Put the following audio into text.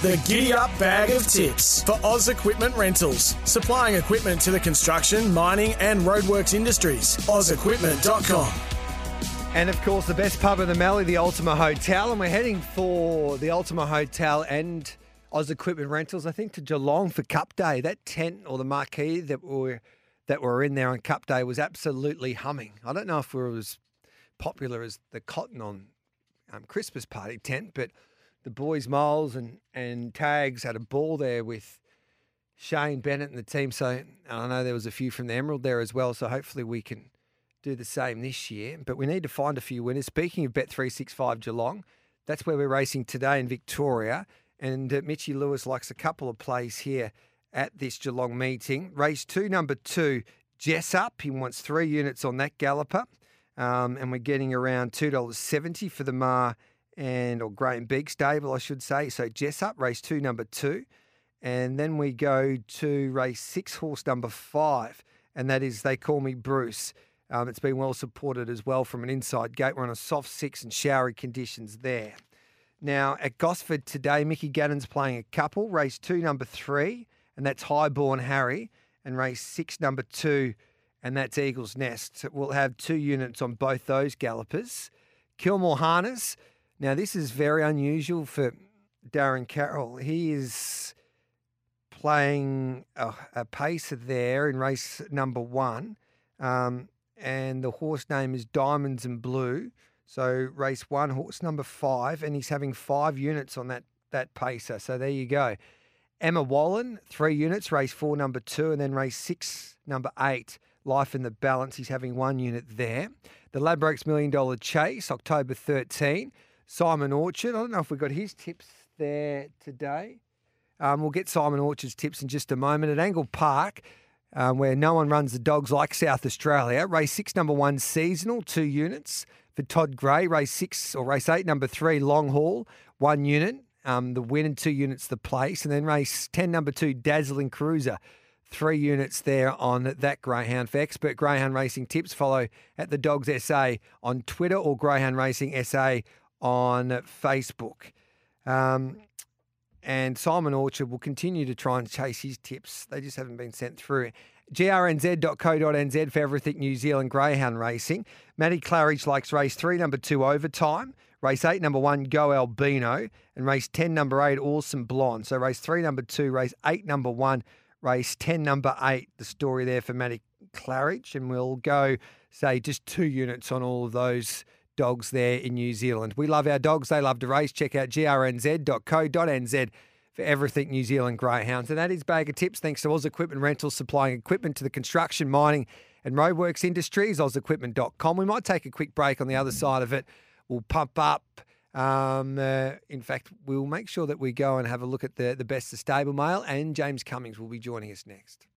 The Giddy Up Bag of Tips for Oz Equipment Rentals. Supplying equipment to the construction, mining, and roadworks industries. OzEquipment.com. And of course, the best pub in the Mallee, the Ultima Hotel. And we're heading for the Ultima Hotel and Oz Equipment Rentals, I think, to Geelong for Cup Day. That tent or the marquee that were that were in there on Cup Day was absolutely humming. I don't know if it was popular as the Cotton on um, Christmas party tent, but the boys Moles and and Tags had a ball there with Shane Bennett and the team. So I know there was a few from the Emerald there as well. So hopefully we can do the same this year. But we need to find a few winners. Speaking of Bet three six five Geelong, that's where we're racing today in Victoria. And uh, Mitchy Lewis likes a couple of plays here at this Geelong meeting. Race two, number two, Jessup. He wants three units on that galloper. Um, and we're getting around $2.70 for the Mar and, or Graham Beak stable, I should say. So Jessup, race two, number two. And then we go to race six, horse number five. And that is They Call Me Bruce. Um, it's been well supported as well from an inside gate. We're on a soft six and showery conditions there. Now, at Gosford today, Mickey Gannon's playing a couple. Race two, number three, and that's Highborn Harry. And race six, number two, and that's Eagle's Nest. We'll have two units on both those gallopers. Kilmore Harness. Now, this is very unusual for Darren Carroll. He is playing a, a pacer there in race number one. Um, and the horse name is Diamonds and Blue. So race one, horse number five, and he's having five units on that that pacer. So there you go. Emma Wallen, three units, race four, number two, and then race six, number eight, Life in the Balance. He's having one unit there. The Ladbrokes Million Dollar Chase, October 13. Simon Orchard, I don't know if we've got his tips there today. Um, we'll get Simon Orchard's tips in just a moment. At Angle Park, um, where no one runs the dogs like South Australia, race six, number one, seasonal, two units for Todd Gray. Race six or race eight, number three, long haul, one unit. Um, the win and two units the place. And then race 10, number two, Dazzling Cruiser. Three units there on that Greyhound. For expert Greyhound Racing tips, follow at the Dogs SA on Twitter or Greyhound Racing SA on Facebook. Um, and Simon Orchard will continue to try and chase his tips. They just haven't been sent through. grnz.co.nz for everything New Zealand Greyhound Racing. Matty Claridge likes race three, number two, overtime. Race eight, number one, Go Albino. And race 10, number eight, Awesome Blonde. So race three, number two, race eight, number one, race 10, number eight. The story there for Matty Claridge. And we'll go, say, just two units on all of those dogs there in New Zealand. We love our dogs. They love to race. Check out grnz.co.nz for everything New Zealand Greyhounds. And that is Bag of Tips thanks to Oz Equipment Rentals supplying equipment to the construction, mining and roadworks industries, ozequipment.com. We might take a quick break on the other side of it. We'll pump up. Um, uh, in fact, we'll make sure that we go and have a look at the, the best of stable mail, and James Cummings will be joining us next.